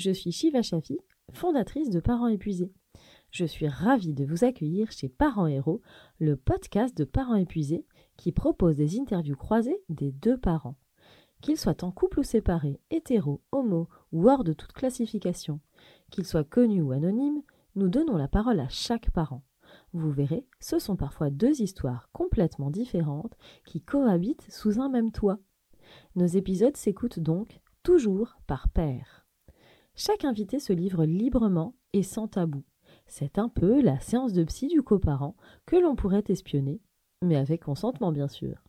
je suis Shiva Shafi, fondatrice de Parents épuisés. Je suis ravie de vous accueillir chez Parents Héros, le podcast de parents épuisés qui propose des interviews croisées des deux parents. Qu'ils soient en couple ou séparés, hétéro, homo ou hors de toute classification, qu'ils soient connus ou anonymes, nous donnons la parole à chaque parent. Vous verrez, ce sont parfois deux histoires complètement différentes qui cohabitent sous un même toit. Nos épisodes s'écoutent donc toujours par paire. Chaque invité se livre librement et sans tabou. C'est un peu la séance de psy du coparent que l'on pourrait espionner, mais avec consentement bien sûr.